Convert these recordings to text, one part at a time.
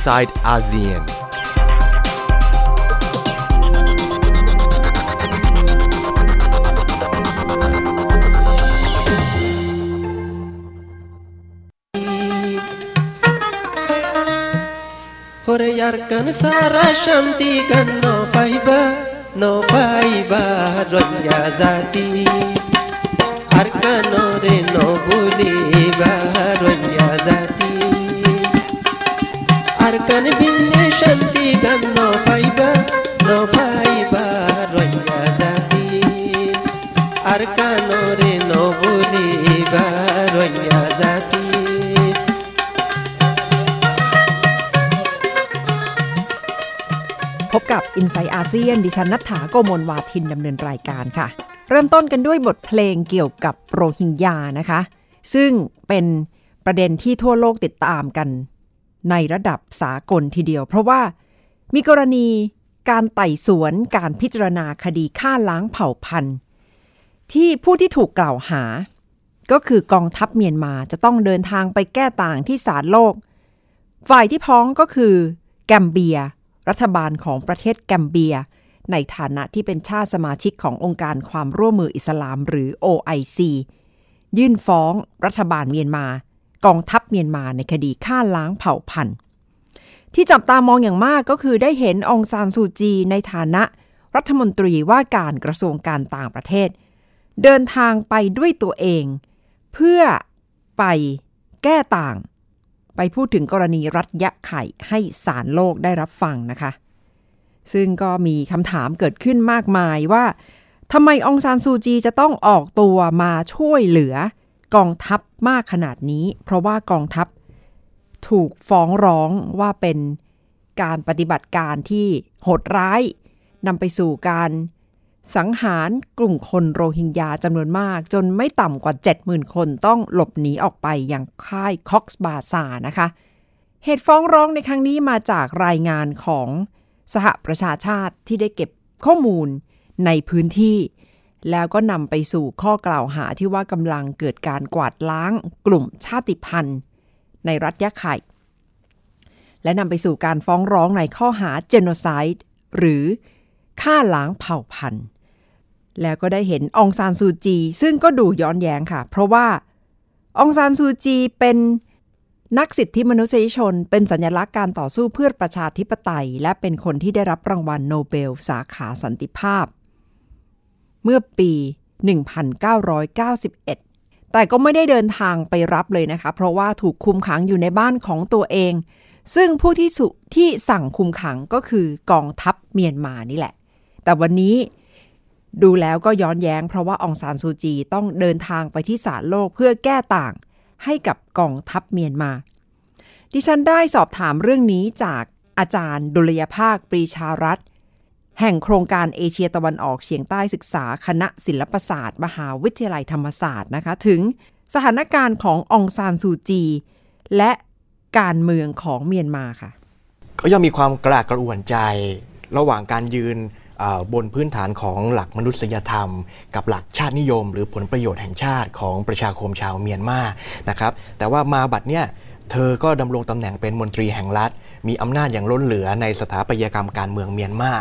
inside ASEAN. Hore yar kan sara shanti kan no paiba no paiba ronya zati har kan ore no bhuli พบกับ i n s i ซต์อาเซียนดิฉันนัฐถาโกโมลวาทินดำเนินรายการค่ะ เริ่มต้นกันด้วยบทเพลงเกี่ยวกับโรฮิงญานะคะ ซึ่งเป็นประเด็นที่ทั่วโลกติดตามกัน ในระดับสากลทีเดียว เพราะว่ามีกรณีการไต่สวนการพิจารณาคดีฆ่าล้างเผ่าพันธุ์ ที่ผู้ที่ถูกกล่าวหา ก็คือกองทัพเมียนมาจะต้องเดินทางไปแก้ต่างที่ศาลโลก ฝ่ายที่พ้องก็คือแกมเบีย รัฐบาลของประเทศแกมเบีย ในฐานะที่เป็นชาติสมาชิกขององค์การความร่วมมืออิสลามหรือ OIC ยื่นฟ้องรัฐบาลเมียนมา กองทัพเมียนมาในคดีฆ่าล้างเผ่าพันธุ์ ที่จับตามองอย่างมากก็คือได้เห็นองซานซูจีในฐานะ รัฐมนตรีว่าการกระทรวงการต่างประเทศ เดินทางไปด้วยตัวเอง เพื่อไปแก้ต่าง ไปพูดถึงกรณีรัฐยะไข่ให้สารโลกได้รับฟังนะคะ ซึ่งก็มีคำถามเกิดขึ้นมากมายว่าทำไมองซานซูจีจะต้องออกตัวมาช่วยเหลือกองทัพมากขนาดนี้ เพราะว่ากองทัพถูกฟ้องร้องว่าเป็นการปฏิบัติการที่โหดร้ายนำไปสู่การ สังหารกลุ่มคนโรฮิงญาจำนวนมาก จนไม่ต่ำกว่า 70,000 คนต้องหลบหนีออกไปอย่างค่ายคอกส์บาซานะคะ เหตุฟ้องร้องในครั้งนี้มาจากรายงานของสหประชาชาติที่ได้เก็บข้อมูลในพื้นที่ แล้วก็นำไปสู่ข้อกล่าวหาที่ว่ากำลังเกิดการกวาดล้างกลุ่มชาติพันธุ์ ในรัฐยะไข่ และนำไปสู่การฟ้องร้องในข้อหาเจโนไซด์หรือ ฆ่าล้างเผ่าพันธุ์ แล้วก็ได้เห็นองซานซูจี ซึ่งก็ดูย้อนแย้งค่ะ เพราะว่าองซานซูจีเป็นนักสิทธิมนุษยชน เป็นสัญลักษณ์การต่อสู้เพื่อประชาธิปไตย และเป็นคนที่ได้รับรางวัลโนเบลสาขาสันติภาพ เมื่อปี 1991 แต่ก็ไม่ได้เดินทางไปรับเลยนะคะ เพราะว่าถูกคุมขังอยู่ในบ้านของตัวเอง ซึ่งผู้ที่สุที่สั่งคุมขังก็คือกองทัพเมียนมานี่แหละ แต่วันนี้ดูแล้วก็ย้อนแย้งเพราะว่าองซานซูจีต้องเดินทางไปที่ศาลโลกเพื่อแก้ต่างให้กับกองทัพเมียนมา ดิฉันได้สอบถามเรื่องนี้จากอาจารย์ดุลยภาคปรีชารัตแห่งโครงการเอเชียตะวันออกเฉียงใต้ศึกษาคณะศิลปศาสตร์ มหาวิทยาลัยธรรมศาสตร์นะคะ ถึงสถานการณ์ขององซานซูจี และการเมืองของเมียนมาค่ะ ก็ย่อมมีความกระอักกระอ่วนใจ ระหว่างการยืน บนพื้นฐานของหลักมนุษยธรรม กับหลักชาตินิยม หรือผลประโยชน์แห่งชาติของประชาคมชาวเมียนมานะครับแต่ว่ามาบัดเนี่ยเธอก็ดำรงตำแหน่งเป็นมนตรีแห่งรัฐ มีอำนาจอย่างล้นเหลือในสถาปัตยกรรมการเมืองเมียนมา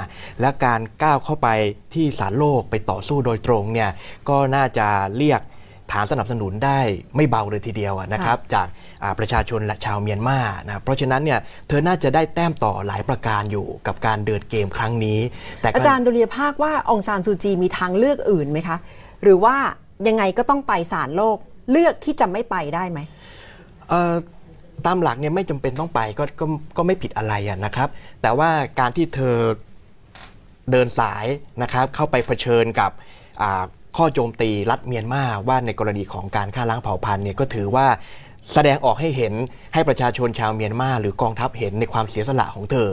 และการก้าวเข้าไปที่ศาลโลกไปต่อสู้โดยตรงเนี่ยก็น่าจะเรียก ฐานสนับสนุนได้ไม่เบาเลยทีเดียวนะครับจากประชาชนและชาวเมียนมานะเพราะฉะนั้นเนี่ยเธอน่าจะได้แต้มต่อหลายประการอยู่กับการเดินเกมครั้งนี้ แต่อาจารย์ดุลยภาคว่าองซานซูจีมีทางเลือกอื่นไหมคะ หรือว่ายังไงก็ต้องไปศาลโลกเลือกที่จะไม่ไปได้ไหมตามหลักเนี่ยไม่จำเป็นต้องไปก็ก็ก็ไม่ผิดอะไรนะครับ แต่ว่าการที่เธอเดินสายนะครับเข้าไปเผชิญกับ ข้อโจมตีรัฐเมียนมาว่าในกรณีของการฆ่าล้างเผ่าพันธุ์เนี่ยก็ถือว่าแสดงออกให้เห็นให้ประชาชนชาวเมียนมาหรือกองทัพเห็นในความเสียสละของเธอ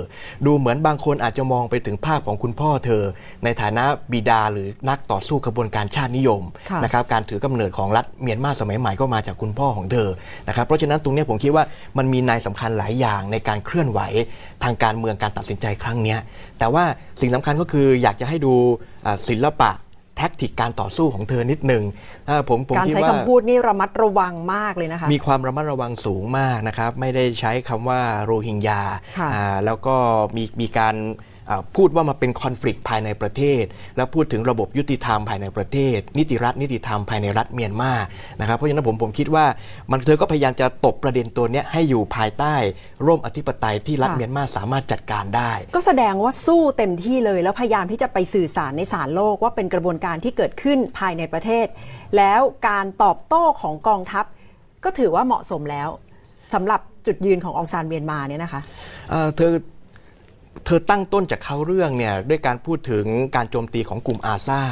ดูเหมือนบางคนอาจจะมองไปถึงภาพของคุณพ่อเธอ ในฐานะบิดาหรือนักต่อสู้กระบวนการชาตินิยมนะครับการถือกำเนิดของรัฐเมียนมาสมัยใหม่ก็มาจากคุณพ่อของเธอนะครับเพราะฉะนั้นตรงนี้ผมคิดว่ามันมีนายสำคัญหลายอย่างในการเคลื่อนไหวทางการเมืองการตัดสินใจครั้งนี้แต่ว่าสิ่งสำคัญก็คืออยากจะให้ดูศิลปะ แท็กติกการต่อสู้ของเธอนิดหนึ่งอ่าผมผมการคิดใช้ว่าคำพูดนี่ระมัดระวังมากเลยนะคะมีความระมัดระวังสูงมากนะครับ ไม่ได้ใช้คำว่าโรฮิงญาค่ะอ่าแล้วก็มีมีการอ่า พูดว่ามาเป็นคอน FLICT ภายในประเทศ แล้วพูดถึงระบบยุติธรรมภายในประเทศ นิติรัฐ นิติธรรมภายในรัฐเมียนมานะครับเพราะฉะนั้นผมผมคิดว่ามันเธอก็พยายามจะตบประเด็นตัวเนี้ยให้อยู่ภายใต้ร่มอธิปไตยที่รัฐค่ะเมียนมาสามารถจัดการได้ ก็แสดงว่าสู้เต็มที่เลย แล้วพยายามที่จะไปสื่อสารในศาลโลกว่าเป็นกระบวนการที่เกิดขึ้นภายในประเทศ แล้วการตอบโต้ของกองทัพ ก็ถือว่าเหมาะสมแล้วสำหรับจุดยืนขององซานเมียนมาเนี่ยนะคะเอ่อเธอ เธอตั้งต้นจากเขาเรื่องเนี่ยด้วยการพูดถึงการโจมตีของกลุ่มอาซา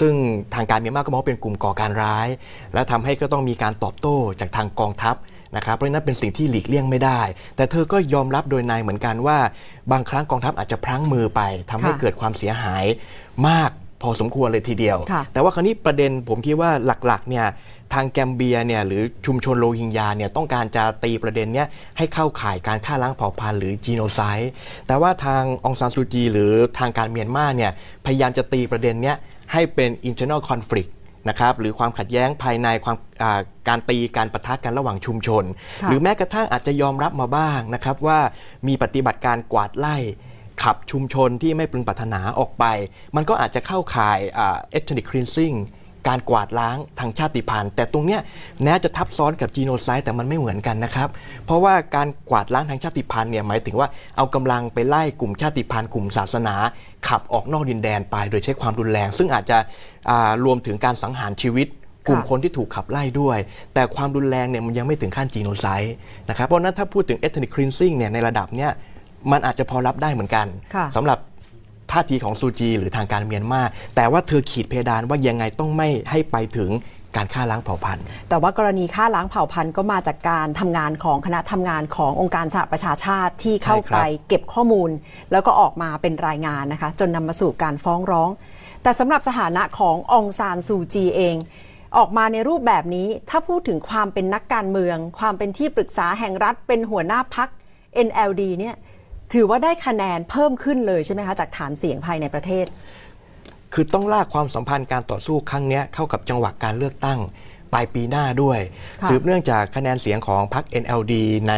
ซึ่งทางการเมียนมาก็มองว่าเป็นกลุ่มก่อการร้าย และทำให้ก็ต้องมีการตอบโต้จากทางกองทัพนะครับเพราะนั้นเป็นสิ่งที่หลีกเลี่ยงไม่ได้ แต่เธอก็ยอมรับโดยนายเหมือนกันว่า บางครั้งกองทัพอาจจะพลั้งมือไปทำให้เกิดความเสียหายมาก พอสมควรเลยทีเดียวค่ะแต่ว่าคราวนี้ประเด็นผมคิดว่าหลักๆเนี่ยทางแกมเบียเนี่ยหรือชุมชนโรฮิงญาเนี่ยต้องการจะตีประเด็นเนี้ยให้เข้าข่ายการฆ่าล้างเผ่าพันธุ์หรือจีโนไซด์แต่ว่าทางองซานซูจีหรือทางการเมียนมาเนี่ยพยายามจะตีประเด็นเนี้ยให้เป็น internal conflict นะครับหรือความขัดแย้งภายในความอ่าการตีการประทะกันระหว่างชุมชนค่ะหรือแม้กระทั่งอาจจะยอมรับมาบ้างนะครับว่ามีปฏิบัติการกวาดไล่ ขับชุมชนที่ไม่พึงปรารถนาออกไป มันก็อาจจะเข้าข่ายเอ่า ethnic cleansing การกวาดล้างทางชาติพันธุ์ แต่ตรงเนี้ยแม้จะทับซ้อนกับจีโนไซด์แต่มันไม่เหมือนกันนะครับ เพราะว่าการกวาดล้างทางชาติพันธุ์เนี่ยหมายถึงว่าเอากำลังไปไล่กลุ่มชาติพันธุ์กลุ่มศาสนา ขับออกนอกดินแดนไป โดยใช้ความรุนแรง ซึ่งอาจจะรวมถึงการสังหารชีวิตกลุ่มคนที่ถูกขับไล่ด้วย แต่ความรุนแรงเนี่ยมันยังไม่ถึงขั้นจีโนไซด์นะครับเพราะนั้นถ้าพูดถึง ethnic cleansing เนี่ยในระดับเนี้ย มันอาจจะพอรับได้เหมือนกันค่ะสำหรับท่าทีของซูจี หรือทางการเมียนมาแต่ว่าเธอขีดเพดานว่ายังไงต้องไม่ให้ไปถึงการฆ่าล้างเผ่าพันธุ์ แต่ว่ากรณีฆ่าล้างเผ่าพันธุ์ก็มาจากการทำงานของคณะทำงานขององค์การสหประชาชาติที่เข้าใช่ครับไปเก็บข้อมูล แล้วก็ออกมาเป็นรายงานนะคะ จนนำมาสู่การฟ้องร้อง แต่สำหรับสถานะขององซานซูจีเอง ออกมาในรูปแบบนี้ ถ้าพูดถึงความเป็นนักการเมือง ความเป็นที่ปรึกษาแห่งรัฐเป็นหัวหน้าพัก NLD เนี่ย ถือว่าได้คะแนนเพิ่มขึ้นเลยใช่ไหมคะจากฐานเสียงภายในประเทศ คือต้องลากความสัมพันธ์การต่อสู้ครั้งเนี้ยเข้ากับจังหวะการเลือกตั้งปลายปีหน้าด้วยค่ะสืบเนื่องจากคะแนนเสียงของพรรค NLD ใน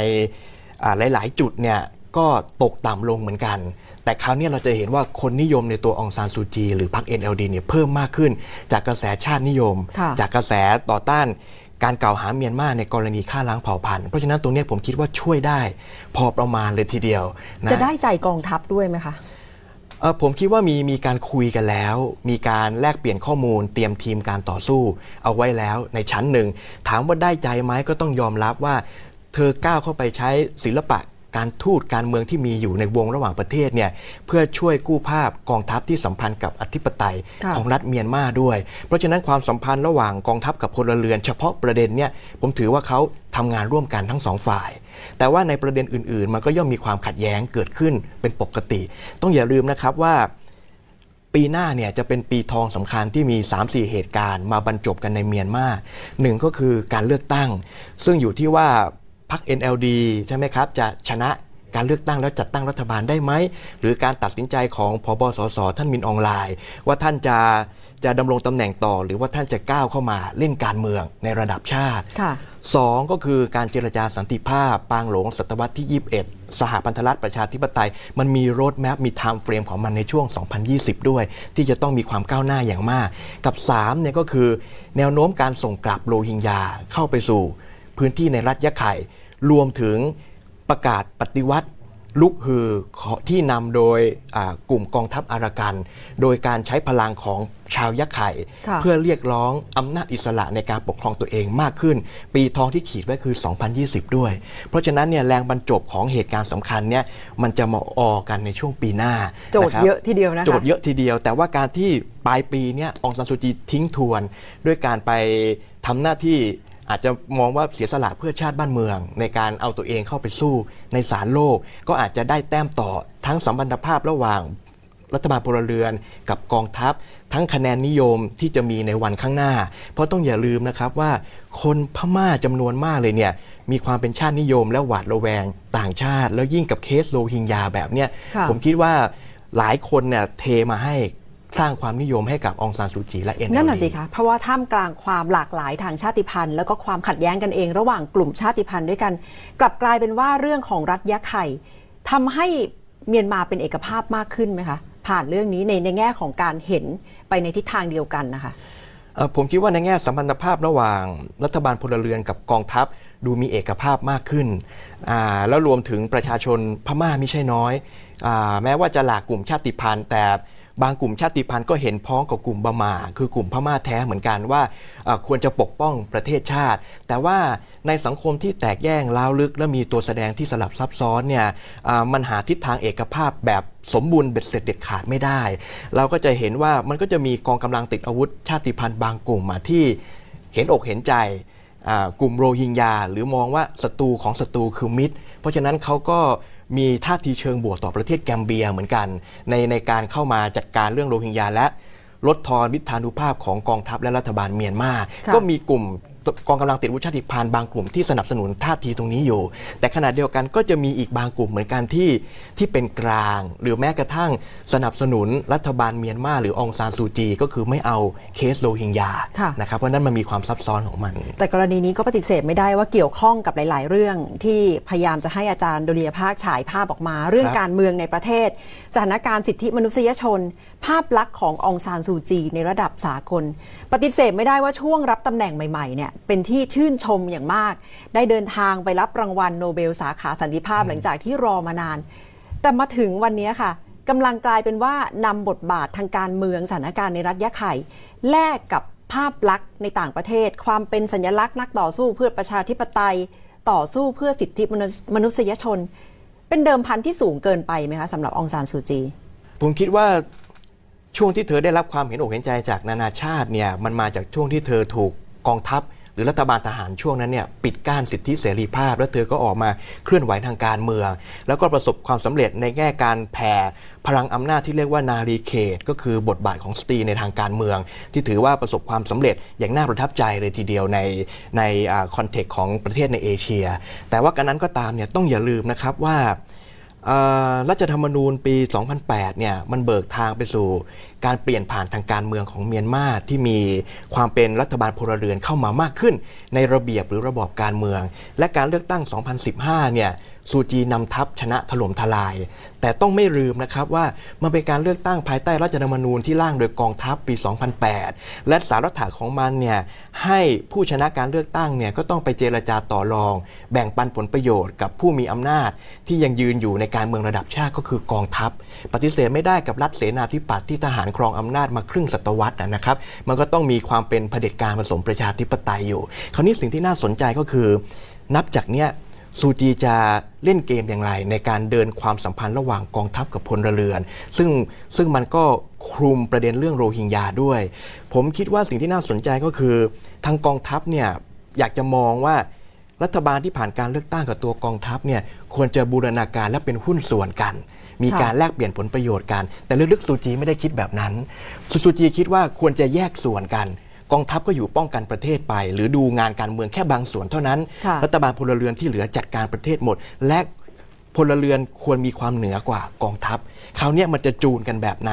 อ่าหลาย ๆ จุดเนี่ยก็ตกต่ำลงเหมือนกัน แต่คราวเนี้ยเราจะเห็นว่าคนนิยมในตัวองซานซูจี หรือพรรค NLD เนี่ยเพิ่มมากขึ้น จากกระแสชาตินิยมค่ะจากกระแสต่อต้าน การกล่าวหาเมียนมาในกรณีฆ่าล้างเผ่าพันธุ์เพราะฉะนั้นตรงเนี้ยผมคิดว่าช่วยได้ พอประมาณเลยทีเดียวนะจะได้ใจกองทัพด้วยไหมคะเอ่อผมคิดว่ามีมีการคุยกันแล้ว มีการแลกเปลี่ยนข้อมูล เตรียมทีมการต่อสู้ เอาไว้แล้วในชั้นหนึ่ง ถามว่าได้ใจไหมก็ต้องยอมรับว่า เธอก้าวเข้าไปใช้ศิลปะ การทูตการเมืองที่มีอยู่ในวงระหว่างประเทศเนี่ยเพื่อช่วยกู้ภาพกองทัพที่สัมพันธ์กับอธิปไตยค่ะของรัฐเมียนมาด้วย เพราะฉะนั้นความสัมพันธ์ระหว่างกองทัพกับพลเรือน เฉพาะประเด็นเนี่ยผมถือว่าเขาทำงานร่วมกันทั้งสองฝ่าย แต่ว่าในประเด็นอื่น ๆ มันก็ย่อมมีความขัดแย้งเกิดขึ้นเป็นปกติ ต้องอย่าลืมนะครับว่าปีหน้าเนี่ยจะเป็นปีทองสำคัญที่มี 3-4 เหตุการณ์มาบรรจบกันในเมียนมาหนึ่งก็คือการเลือกตั้ง ซึ่งอยู่ที่ว่า พรรค NLD ใช่ไหมครับ จะชนะการเลือกตั้งแล้วจัดตั้งรัฐบาลได้ไหม หรือการตัดสินใจของพบสสท่านมินออนไลน์ ว่าท่านจะจะดำรงตำแหน่งต่อ หรือว่าท่านจะก้าวเข้ามาเล่นการเมืองในระดับชาติค่ะสองก็คือการเจรจาสันติภาพ ปางหลงศตวรรษที่ 21 สหพันธรัฐประชาธิปไตย มันมี roadmap มี timeframe ของมันในช่วง 2020 ด้วย ที่จะต้องมีความก้าวหน้าอย่างมาก กับ3เนี่ยก็คือ แนวโน้มการส่งกลับโรฮิงญาเข้าไปสู่ พื้นที่ในรัฐยะไข่ รวมถึงประกาศปฏิวัติลุกฮือขอที่นำโดยอ่ากลุ่มกองทัพอารากัน โดยการใช้พลังของชาวยะไข่ค่ะเพื่อเรียกร้องอำนาจอิสระในการปกครองตัวเองมากขึ้น ปีทองที่ขีดไว้คือ 2020 ด้วย เพราะฉะนั้นเนี่ยแรงบรรจบของเหตุการณ์สำคัญเนี่ยมันจะมาออกันในช่วงปีหน้า โจทย์นครับเยอะทีเดียวนะคะโจทย์เยอะทีเดียว แต่ว่าการที่ปลายปีเนี่ยองซานซูจีทิ้งทวน ด้วยการไปทำหน้าที่ อาจจะมองว่าเสียสละเพื่อชาติบ้านเมือง ในการเอาตัวเองเข้าไปสู้ในศาลโลก ก็อาจจะได้แต้มต่อทั้งสัมพันธภาพระหว่างรัฐบาลพลเรือนกับกองทัพ ทั้งคะแนนนิยมที่จะมีในวันข้างหน้า เพราะต้องอย่าลืมนะครับว่าคนพม่าจำนวนมากเลยเนี่ยมีความเป็นชาตินิยมและหวาดระแวงต่างชาติ แล้วยิ่งกับเคสโรฮิงญาแบบเนี้ยผมคิดว่าหลายคนเนี่ยเทมาให้ สร้างความนิยมให้กับองซานซูจีและ NLD นั่นน่ะสิคะเพราะว่าท่ามกลางความหลากหลายทางชาติพันธุ์ แล้วก็ความขัดแย้งกันเอง ระหว่างกลุ่มชาติพันธุ์ด้วยกัน กลับกลายเป็นว่าเรื่องของรัฐยะไข่ทำให้เมียนมาเป็นเอกภาพมากขึ้นไหมคะผ่านเรื่องนี้ในในแง่ของการเห็นไปในทิศทางเดียวกันนะคะเอ่อผมคิดว่าในแง่สัมพันธภาพระหว่างรัฐบาลพลเรือนกับกองทัพดูมีเอกภาพมากขึ้นอ่าแล้วรวมถึงประชาชนพม่าไม่ใช่น้อยอาแม้ว่าจะหลากกลุ่มชาติพันธุ์แต่ บางกลุ่มชาติพันธุ์ก็เห็นพ้องกับกลุ่มบามาคือกลุ่มพม่าแท้เหมือนกันว่าควรจะปกป้องประเทศชาติ แต่ว่าในสังคมที่แตกแยกล้าวลึก และมีตัวแสดงที่สลับซับซ้อนเนี่ยมันหาทิศทางเอกภาพแบบสมบูรณ์เบ็ดเสร็จเด็ดขาดไม่ได้ เราก็จะเห็นว่ามันก็จะมีกองกำลังติดอาวุธชาติพันธุ์บางกลุ่มมาที่เห็นอกเห็นใจกลุ่มโรฮิงญาหรือมองว่าศัตรูของศัตรูคือมิตร เพราะฉะนั้นเขาก็ มีท่าทีเชิงบวกต่อประเทศแกมเบียเหมือนกัน ในในการเข้ามาจัดการเรื่องโรฮิงญาและลดทอนวิธานุภาพของกองทัพและรัฐบาลเมียนมาค่ะก็มีกลุ่ม กองกำลังติดอาวุธชาติพันธุ์บางกลุ่มที่สนับสนุนท่าทีตรงนี้อยู่ แต่ขณะเดียวกันก็จะมีอีกบางกลุ่มเหมือนกันที่ที่เป็นกลาง หรือแม้กระทั่งสนับสนุนรัฐบาลเมียนมาหรือองซานซูจี ก็คือไม่เอาเคสโรฮิงญาค่ะนะครับเพราะฉะนั้นมันมีความซับซ้อนของมัน แต่กรณีนี้ก็ปฏิเสธไม่ได้ว่าเกี่ยวข้องกับหลาย ๆ เรื่องที่พยายามจะให้อาจารย์ดุลยภาคฉายภาพออกมา เรื่องครับการเมืองในประเทศสถานการณ์สิทธิมนุษยชน ภาพลักษณ์ขององซานซูจี ในระดับสากล ปฏิเสธไม่ได้ว่าช่วงรับตำแหน่งใหม่ ๆ เนี่ยเป็นที่ชื่นชมอย่างมาก ได้เดินทางไปรับรางวัลโนเบลสาขาสันติภาพหลังจากที่รอมานาน แต่มาถึงวันนี้ค่ะกำลังกลายเป็นว่านำบทบาททางการเมืองสถานการณ์ในรัฐยะไข่แลกกับภาพลักษณ์ในต่างประเทศ ความเป็นสัญลักษณ์นักต่อสู้เพื่อประชาธิปไตย ต่อสู้เพื่อสิทธิมนุษมนุษยชน เป็นเดิมพันที่สูงเกินไปไหมคะสำหรับองซานซูจี ผมคิดว่าช่วงที่เธอได้รับความเห็นอกเห็นใจจากนานาชาติเนี่ยมันมาจากช่วงที่เธอถูกกองทัพ หรือรัฐบาลทหารช่วงนั้นเนี่ยปิดกั้นสิทธิเสรีภาพ แล้วเธอก็ออกมาเคลื่อนไหวทางการเมือง แล้วก็ประสบความสำเร็จในแง่การแผ่พลังอำนาจที่เรียกว่านารีเขต ก็คือบทบาทของสตรีในทางการเมือง ที่ถือว่าประสบความสำเร็จอย่างน่าประทับใจเลยทีเดียวในใน context ของประเทศในเอเชีย แต่ว่ากระนั้นก็ตามเนี่ยต้องอย่าลืมนะครับว่า รัฐธรรมนูญปี 2008 เนี่ย มันเบิกทางไปสู่การเปลี่ยนผ่านทางการเมืองของเมียนมาที่มีความเป็นรัฐบาลพลเรือนเข้ามามากขึ้น ในระเบียบหรือระบอบการเมือง และการเลือกตั้ง 2015 เนี่ย ซูจีนำทัพชนะถล่มทลาย แต่ต้องไม่ลืมนะครับว่ามันเป็นการเลือกตั้งภายใต้รัฐธรรมนูญที่ร่างโดยกองทัพปี 2008 และสารัฐาของมันเนี่ยให้ผู้ชนะการเลือกตั้งเนี่ยก็ต้องไปเจรจาต่อรอง แบ่งปันผลประโยชน์กับผู้มีอำนาจ ที่ยังยืนอยู่ในการเมืองระดับชาติก็คือกองทัพ ปฏิเสธไม่ได้กับรัฐเสนาธิปัตย์ที่ทหารครองอำนาจมาครึ่งศตวรรษนะนะครับ มันก็ต้องมีความเป็นเผด็จการผสมประชาธิปไตยอยู่ คราวนี้สิ่งที่น่าสนใจก็คือ นับจากเนี้ย ซูจีจะเล่นเกมอย่างไร ในการเดินความสัมพันธ์ระหว่างกองทัพกับพลเรือน ซึ่งซึ่งมันก็คลุมประเด็นเรื่องโรฮิงญาด้วย ผมคิดว่าสิ่งที่น่าสนใจก็คือ ทางกองทัพเนี่ยอยากจะมองว่ารัฐบาลที่ผ่านการเลือกตั้งกับตัวกองทัพเนี่ยควรจะบูรณาการและเป็นหุ้นส่วนกัน มีการแลกเปลี่ยนผลประโยชน์กัน แต่ลึกๆซูจีไม่ได้คิดแบบนั้นซูจีคิดว่าควรจะแยกส่วนกัน กองทัพก็อยู่ป้องกันประเทศไป หรือดูงานการเมืองแค่บางส่วนเท่านั้นค่ะรัฐบาลพลเรือนที่เหลือจัดการประเทศหมด และพลเรือนควรมีความเหนือกว่ากองทัพคราวเนี้ยมันจะจูนกันแบบไหน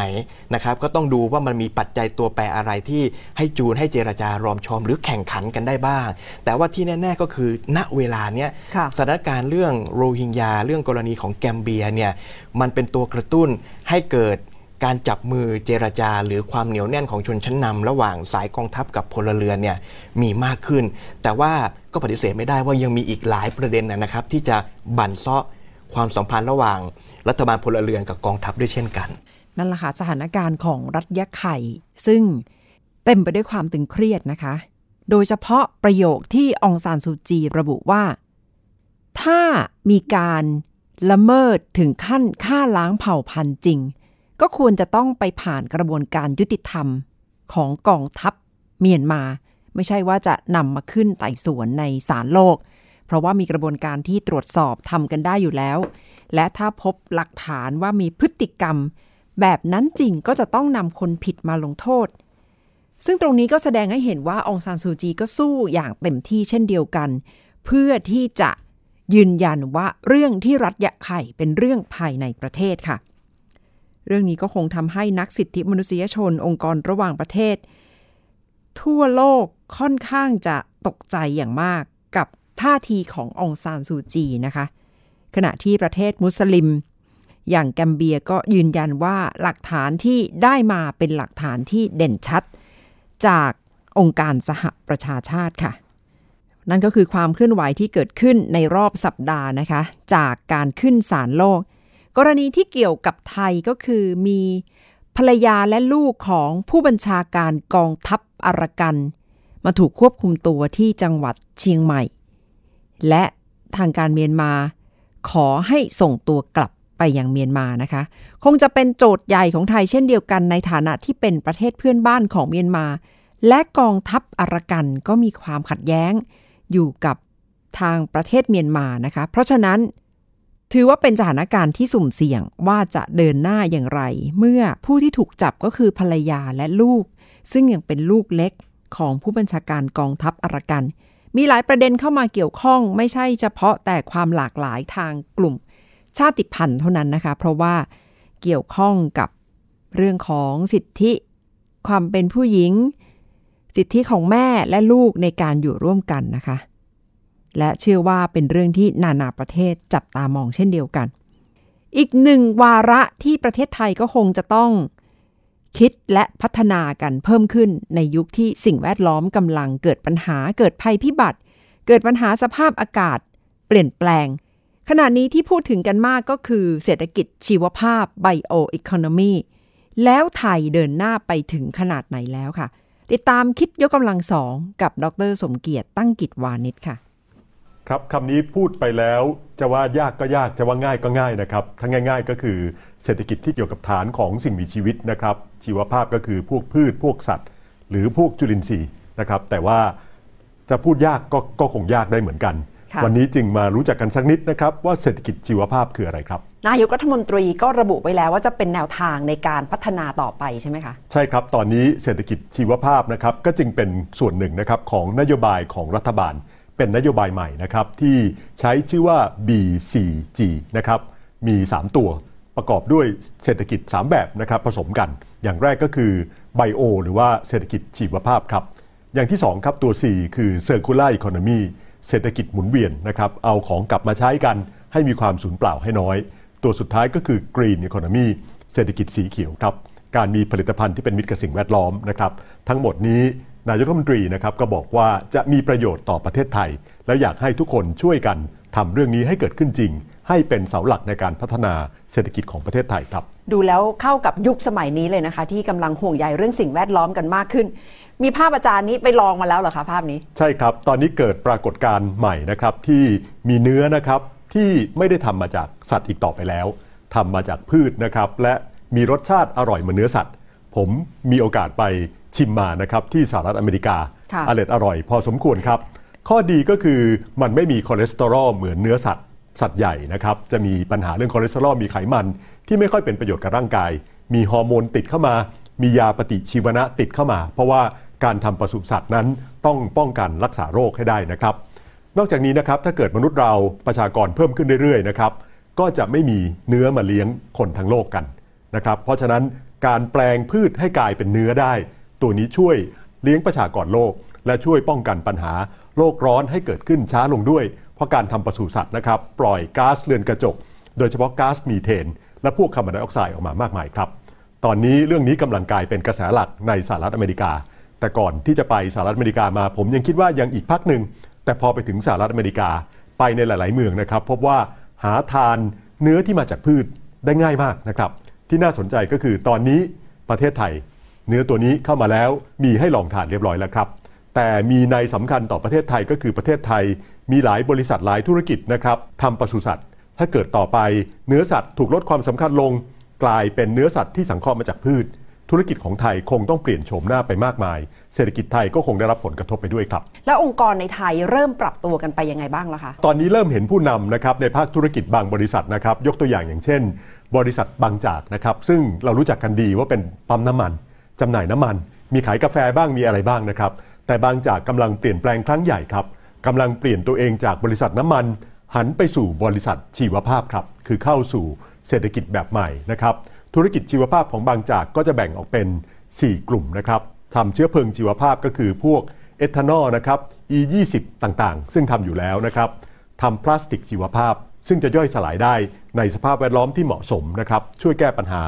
นะครับ ก็ต้องดูว่ามันมีปัจจัยตัวแปรอะไรที่ให้จูนให้เจรจารอมชอม หรือแข่งขันกันได้บ้าง แต่ว่าที่แน่ ๆก็คือณเวลาเนี้ยค่ะสถานการณ์เรื่องโรฮิงญาเรื่องกรณีของแกมเบียเนี่ยมันเป็นตัวกระตุ้นให้เกิด การจับมือเจรจา หรือความเหนียวแน่นของชนชั้นนำระหว่างสายกองทัพกับพลเรือนเนี่ยมีมากขึ้น แต่ว่าก็ปฏิเสธไม่ได้ว่ายังมีอีกหลายประเด็นนะนะครับ ที่จะบั่นเซาะความสัมพันธ์ระหว่าง รัฐบาลพลเรือนกับกองทัพด้วยเช่นกัน นั่นแหละค่ะสถานการณ์ของรัฐยะไข่ ซึ่งเต็มไปด้วยความตึงเครียดนะคะ โดยเฉพาะประโยคที่องซานซูจีระบุว่า ถ้ามีการละเมิดถึงขั้นฆ่าล้างเผ่าพันธุ์จริง ก็ควรจะต้องไปผ่านกระบวนการยุติธรรมของกองทัพเมียนมา ไม่ใช่ว่าจะนำมาขึ้นไต่สวนในศาลโลก เพราะว่ามีกระบวนการที่ตรวจสอบทำกันได้อยู่แล้ว และถ้าพบหลักฐานว่ามีพฤติกรรม แบบนั้นจริงก็จะต้องนำคนผิดมาลงโทษ ซึ่งตรงนี้ก็แสดงให้เห็นว่าองซานซูจีก็สู้อย่างเต็มที่เช่นเดียวกัน เพื่อที่จะยืนยันว่าเรื่องที่รัฐยะไข่เป็นเรื่องภายในประเทศค่ะ เรื่องนี้ก็คงทำให้นักสิทธิมนุษยชนองค์กรระหว่างประเทศ ทั่วโลกค่อนข้างจะตกใจอย่างมากกับท่าทีขององซานซูจีนะคะ ขณะที่ประเทศมุสลิม อย่างแกมเบียก็ยืนยันว่าหลักฐานที่ได้มาเป็นหลักฐานที่เด่นชัด จากองค์การสหประชาชาติค่ะ นั่นก็คือความเคลื่อนไหวที่เกิดขึ้นในรอบสัปดาห์นะคะ จากการขึ้นศาลโลก กรณีที่เกี่ยวกับไทยก็คือมีภรรยาและลูกของผู้บัญชาการกองทัพอารกัน มาถูกควบคุมตัวที่จังหวัดเชียงใหม่ และทางการเมียนมา ขอให้ส่งตัวกลับไปยังเมียนมานะคะ คงจะเป็นโจทย์ใหญ่ของไทยเช่นเดียวกันในฐานะที่เป็นประเทศเพื่อนบ้านของเมียนมา และกองทัพอารกันก็มีความขัดแย้งอยู่กับทางประเทศเมียนมานะคะ เพราะฉะนั้น ถือว่าเป็นสถานการณ์ที่สุ่มเสี่ยงว่าจะเดินหน้าอย่างไร เมื่อผู้ที่ถูกจับก็คือภรรยาและลูก ซึ่งยังเป็นลูกเล็กของผู้บัญชาการกองทัพอารกัน มีหลายประเด็นเข้ามาเกี่ยวข้อง ไม่ใช่เฉพาะแต่ความหลากหลายทางกลุ่ม ชาติพันธุ์เท่านั้นนะคะ เพราะว่าเกี่ยวข้องกับเรื่องของสิทธิ ความเป็นผู้หญิง สิทธิของแม่และลูกในการอยู่ร่วมกันนะคะ และเชื่อว่าเป็นเรื่องที่นานาประเทศจับตามองเช่นเดียวกัน อีกหนึ่งวาระที่ประเทศไทยก็คงจะต้อง คิดและพัฒนากันเพิ่มขึ้นในยุคที่สิ่งแวดล้อมกำลังเกิดปัญหาเกิดภัยพิบัติ เกิดปัญหาสภาพอากาศ เปลี่ยนแปลง ขณะนี้ที่พูดถึงกันมากก็คือเศรษฐกิจชีวภาพ Bioeconomy แล้วไทยเดินหน้าไปถึงขนาดไหนแล้วค่ะ ติดตามคิดยกกำลังสองกับดรสมเกียรติตั้งกิจวานิชค่ะ ครับคำนี้พูดไปแล้วจะว่ายากก็ยากจะว่าง่ายก็ง่ายนะครับทั้งง่าย ๆ ก็คือเศรษฐกิจที่เกี่ยวกับฐานของสิ่งมีชีวิตนะครับ ชีวภาพก็คือพวกพืชพวกสัตว์ หรือพวกจุลินทรีย์นะครับ แต่ว่าจะพูดยากก็ก็คงยากได้เหมือนกันค่ะวันนี้จึงมารู้จักกันสักนิดนะครับ ว่าเศรษฐกิจชีวภาพคืออะไรครับนายกรัฐมนตรีก็ระบุไว้แล้วว่าจะเป็นแนวทางในการพัฒนาต่อไปใช่ไหมคะใช่ครับ ตอนนี้เศรษฐกิจชีวภาพนะครับก็จึงเป็นส่วนหนึ่งนะครับของนโยบายของรัฐบาล เป็นนโยบายใหม่นะครับที่ใช้ชื่อว่า BCG นะครับมี 3 ตัวประกอบด้วยเศรษฐกิจ 3 แบบนะครับผสมกัน อย่างแรกก็คือไบโอหรือว่าเศรษฐกิจชีวภาพครับ อย่างที่ 2 ครับตัว 4 คือ Circular Economy เศรษฐกิจหมุนเวียนนะครับเอาของกลับมาใช้กันให้มีความสูญเปล่าให้น้อย ตัวสุดท้ายก็คือ Green Economy เศรษฐกิจสีเขียวครับการมีผลิตภัณฑ์ที่เป็นมิตรกับสิ่งแวดล้อมนะครับทั้งหมดนี้ นายกรัฐมนตรีนะครับก็บอกว่าจะมีประโยชน์ต่อประเทศไทย แล้วอยากให้ทุกคนช่วยกันทำเรื่องนี้ให้เกิดขึ้นจริง ให้เป็นเสาหลักในการพัฒนาเศรษฐกิจของประเทศไทยครับ ดูแล้วเข้ากับยุคสมัยนี้เลยนะคะ ที่กำลังห่วงใยเรื่องสิ่งแวดล้อมกันมากขึ้น มีภาพอาจารย์นี้ไปลองมาแล้วเหรอคะภาพนี้ ใช่ครับ ตอนนี้เกิดปรากฏการณ์ใหม่นะครับที่มีเนื้อนะครับที่ไม่ได้ทำมาจากสัตว์อีกต่อไปแล้วทำมาจากพืชนะครับและมีรสชาติอร่อยเหมือนเนื้อสัตว์ ผมมีโอกาสไป ชิมมานะครับที่สหรัฐอเมริกาค่ะอร่อยอร่อย พอสมควรครับ ข้อดีก็คือมันไม่มีคอเลสเตอรอลเหมือนเนื้อสัตว์สัตว์ใหญ่นะครับจะมีปัญหาเรื่องคอเลสเตอรอลมีไขมัน ที่ไม่ค่อยเป็นประโยชน์กับร่างกาย มีฮอร์โมนติดเข้ามา มียาปฏิชีวนะติดเข้ามา เพราะว่าการทำปศุสัตว์นั้นต้องป้องกันรักษาโรคให้ได้นะครับ นอกจากนี้นะครับถ้าเกิดมนุษย์เราประชากรเพิ่มขึ้นเรื่อยๆนะครับก็จะไม่มีเนื้อมาเลี้ยงคนทั้งโลกกันนะครับเพราะฉะนั้นการแปลงพืชให้กลายเป็นเนื้อได้ ตัวนี้ช่วยเลี้ยงประชากรโลก และช่วยป้องกันปัญหาโลกร้อนให้เกิดขึ้นช้าลงด้วย เพราะการทำปศุสัตว์นะครับ ปล่อยก๊าซเรือนกระจก โดยเฉพาะก๊าซมีเทน และพวกคาร์บอนไดออกไซด์ออกมามากมายครับ ตอนนี้เรื่องนี้กำลังกลายเป็นกระแสหลักในสหรัฐอเมริกา แต่ก่อนที่จะไปสหรัฐอเมริกามา ผมยังคิดว่ายังอีกพักหนึ่งแต่พอไปถึงสหรัฐอเมริกาไปในหลาย ๆ เมืองนะครับ พบว่าหาทานเนื้อที่มาจากพืชได้ง่ายมากนะครับ ที่น่าสนใจก็คือตอนนี้ประเทศไทย เนื้อตัวนี้เข้ามาแล้วมีให้ลองทานเรียบร้อยแล้วครับ แต่มีในสำคัญต่อประเทศไทยก็คือประเทศไทย มีหลายบริษัทหลายธุรกิจนะครับทำปศุสัตว์ ถ้าเกิดต่อไปเนื้อสัตว์ถูกลดความสำคัญลง กลายเป็นเนื้อสัตว์ที่สังเคราะห์มาจากพืช ธุรกิจของไทยคงต้องเปลี่ยนโฉมหน้าไปมากมาย เศรษฐกิจไทยก็คงได้รับผลกระทบไปด้วยครับ แล้วองค์กรในไทยเริ่มปรับตัวกันไปยังไงบ้างล่ะคะตอนนี้เริ่มเห็นผู้นำนะครับในภาคธุรกิจบางบริษัทนะครับยกตัวอย่างอย่างเช่น บริษัทบางจากนะครับซึ่งเรารู้จักกันดีว่าเป็นปั๊มน้ำมัน จำหน่ายน้ำมัน มีขายกาแฟบ้างมีอะไรบ้างนะครับ แต่บางจากกำลังเปลี่ยนแปลงครั้งใหญ่ครับกำลังเปลี่ยนตัวเองจากบริษัทน้ำมัน หันไปสู่บริษัทชีวภาพครับคือเข้าสู่เศรษฐกิจแบบใหม่นะครับธุรกิจชีวภาพของบางจากก็จะแบ่งออกเป็น 4 กลุ่มนะครับทำเชื้อเพลิงชีวภาพก็คือพวกเอทานอลนะครับ E20 ต่างๆ ซึ่งทำอยู่แล้วนะครับทำพลาสติกชีวภาพ ซึ่งจะย่อยสลายได้ในสภาพแวดล้อมที่เหมาะสมนะครับช่วยแก้ปัญหา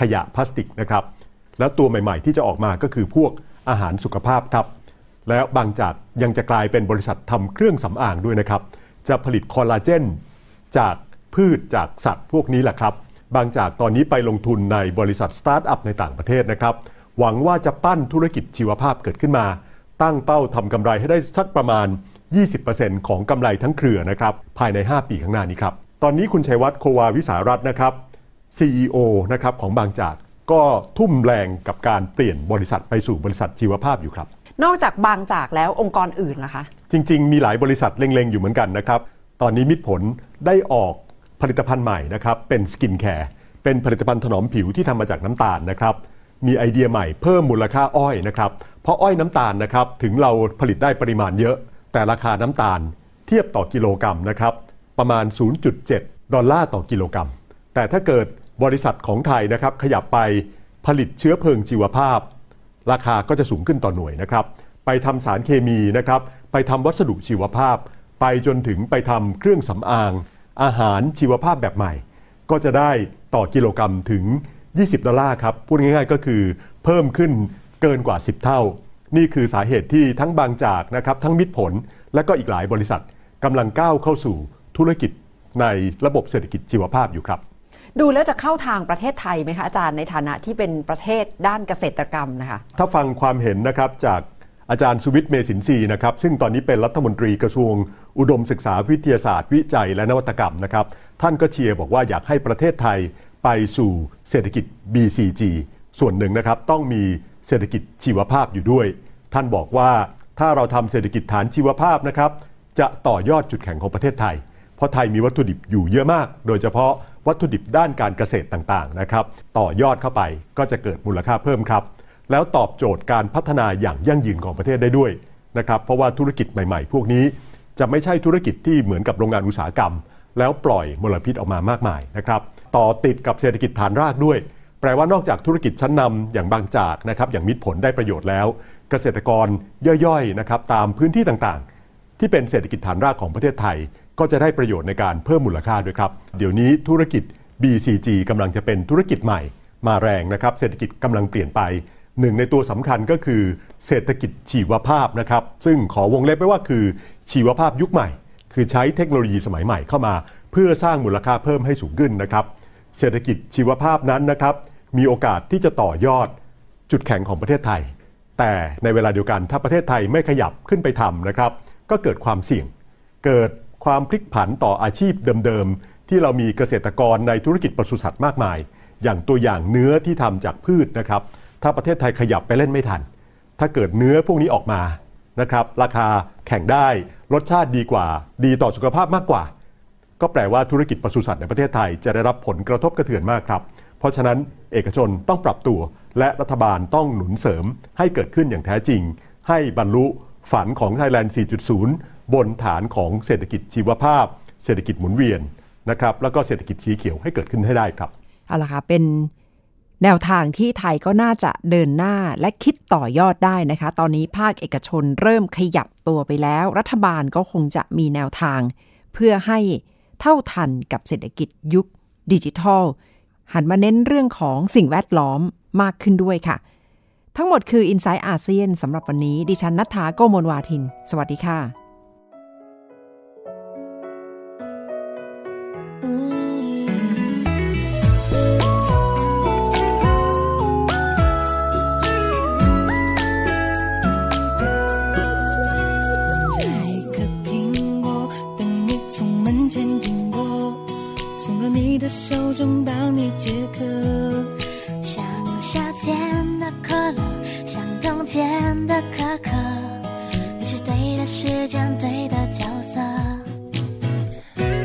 ขยะพลาสติกนะครับ แล้วตัวใหม่ๆ ที่จะออกมาก็คือพวกอาหารสุขภาพครับแล้วบางจากยังจะกลายเป็นบริษัททำเครื่องสำอางด้วยนะครับ จะผลิตคอลลาเจนจากพืชจากสัตว์พวกนี้แหละครับ บางจากตอนนี้ไปลงทุนในบริษัทสตาร์ทอัพในต่างประเทศนะครับ หวังว่าจะปั้นธุรกิจชีวภาพเกิดขึ้นมา ตั้งเป้าทำกำไรให้ได้สักประมาณ 20%ของกำไรทั้งเครือนะครับ ภายใน 5 ปีข้างหน้านี้ครับ ตอนนี้คุณชัยวัฒน์โควาวิสารัตน์นะครับ CEO นะครับของบางจาก ก็ทุ่มแรงกับการเปลี่ยนบริษัทไปสู่บริษัทชีวภาพอยู่ครับ นอกจากบางจากแล้วองค์กรอื่นล่ะคะ จริง ๆ มีหลายบริษัทเล็งๆอยู่เหมือนกันนะครับ ตอนนี้มิตรผลได้ออกผลิตภัณฑ์ใหม่นะครับ เป็นสกินแคร์เป็นผลิตภัณฑ์ถนอมผิวที่ทำมาจากน้ำตาลนะครับ มีไอเดียใหม่เพิ่มมูลค่าอ้อยนะครับ เพราะอ้อยน้ำตาลนะครับถึงเราผลิตได้ปริมาณเยอะ แต่ราคาน้ำตาลเทียบต่อกิโลกรัมนะครับประมาณ 0.7 ดอลลาร์ต่อกิโลกรัม แต่ถ้าเกิด บริษัทของไทยนะครับขยับไปผลิตเชื้อเพลิงชีวภาพ ราคาก็จะสูงขึ้นต่อหน่วยนะครับ ไปทำสารเคมีนะครับ ไปทำวัสดุชีวภาพ ไปจนถึงไปทำเครื่องสำอาง อาหารชีวภาพแบบใหม่ ก็จะได้ต่อกิโลกรัมถึง 20 ดอลลาร์ครับ พูดง่ายๆก็คือเพิ่มขึ้นเกินกว่า 10 เท่า นี่คือสาเหตุที่ทั้งบางจากนะครับทั้งมิตรผลและก็อีกหลายบริษัทกำลังก้าวเข้าสู่ธุรกิจในระบบเศรษฐกิจชีวภาพอยู่ครับ ดูแล้วจะเข้าทางประเทศไทยไหมคะอาจารย์ในฐานะที่เป็นประเทศด้านเกษตรกรรมนะคะถ้าฟังความเห็นนะครับจากอาจารย์สุวิทย์เมสินทรีนะครับซึ่งตอนนี้เป็นรัฐมนตรีกระทรวง อุดมศึกษาวิทยาศาสตร์วิจัยและนวัตกรรมนะครับท่านก็เชียร์บอกว่าอยากให้ประเทศไทยไปสู่เศรษฐกิจ BCG ส่วนหนึ่งนะครับต้องมีเศรษฐกิจชีวภาพอยู่ด้วย ท่านบอกว่าถ้าเราทำเศรษฐกิจฐานชีวภาพนะครับจะต่อยอดจุดแข็งของประเทศไทย เพราะไทยมีวัตถุดิบอยู่เยอะมาก โดยเฉพาะ วัตถุดิบด้านการเกษตรต่างๆนะครับ ต่อยอดเข้าไปก็จะเกิดมูลค่าเพิ่มครับ แล้วตอบโจทย์การพัฒนาอย่างยั่งยืนของประเทศได้ด้วยนะครับ เพราะว่าธุรกิจใหม่ๆ พวกนี้ จะไม่ใช่ธุรกิจที่เหมือนกับโรงงานอุตสาหกรรม แล้วปล่อยมลพิษออกมามากมายนะครับ ต่อติดกับเศรษฐกิจฐานรากด้วย แปลว่านอกจากธุรกิจชั้นนำอย่างบางจากนะครับอย่างมิตรผลได้ประโยชน์แล้ว เกษตรกรย่อยๆนะครับตามพื้นที่ต่างๆ ที่เป็นเศรษฐกิจฐานรากของประเทศไทย ก็จะได้ประโยชน์ในการเพิ่มมูลค่าด้วยครับ เดี๋ยวนี้ธุรกิจ BCG กำลังจะเป็นธุรกิจใหม่ มาแรงนะครับ เศรษฐกิจกำลังเปลี่ยนไปหนึ่งในตัวสำคัญก็คือเศรษฐกิจชีวภาพนะครับ ซึ่งขอวงเล็บไว้ว่าคือชีวภาพยุคใหม่ คือใช้เทคโนโลยีสมัยใหม่เข้ามา เพื่อสร้างมูลค่าเพิ่มให้สูงขึ้นนะครับ เศรษฐกิจชีวภาพนั้นนะครับ มีโอกาสที่จะต่อยอดจุดแข็งของประเทศไทย แต่ในเวลาเดียวกันถ้าประเทศไทยไม่ขยับขึ้นไปทำนะครับ ก็เกิดความเสี่ยง เกิด ความพลิกผันต่ออาชีพเดิมๆ ที่เรามีเกษตรกรในธุรกิจปศุสัตว์มากมาย อย่างตัวอย่างเนื้อที่ทำจากพืชนะครับ ถ้าประเทศไทยขยับไปเล่นไม่ทัน ถ้าเกิดเนื้อพวกนี้ออกมานะครับราคาแข่งได้รสชาติดีกว่า ดีต่อสุขภาพมากกว่า ก็แปลว่าธุรกิจปศุสัตว์ในประเทศไทยจะได้รับผลกระทบกระเทือนมากครับ เพราะฉะนั้นเอกชนต้องปรับตัว และรัฐบาลต้องหนุนเสริมให้เกิดขึ้นอย่างแท้จริง ให้บรรลุฝันของ Thailand 4.0 บนฐานของเศรษฐกิจชีวภาพ เศรษฐกิจหมุนเวียนนะครับแล้วก็เศรษฐกิจสีเขียวให้เกิดขึ้นให้ได้ครับเอาละค่ะเป็นแนวทางที่ไทยก็น่าจะเดินหน้าและคิดต่อยอดได้นะคะ ตอนนี้ภาคเอกชนเริ่มขยับตัวไปแล้ว รัฐบาลก็คงจะมีแนวทาง เพื่อให้เท่าทันกับเศรษฐกิจยุคดิจิทัล หันมาเน้นเรื่องของสิ่งแวดล้อมมากขึ้นด้วยค่ะ ทั้งหมดคือ i n s i ซต์อาเซียนสำหรับวันนี้ดิฉันนัฐาโกโมลวาทิน สวัสดีค่ะ 手中，帮你解渴。像夏天的可乐，像冬天的可可，你是对的时间，对的角色。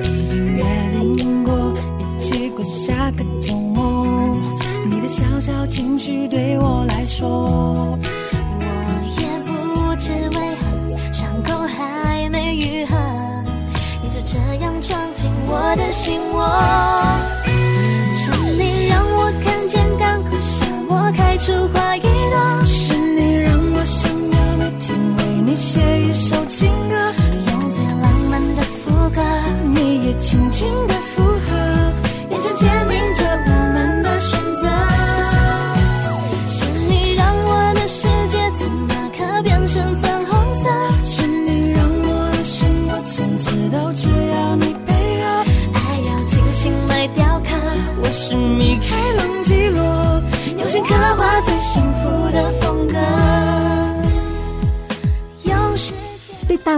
已经约定过，一起过下个周末。你的小小情绪对我来说，我也不知为何，伤口还没愈合，你就这样闯进我的心窝。首情歌，用最浪漫的副歌，你也轻轻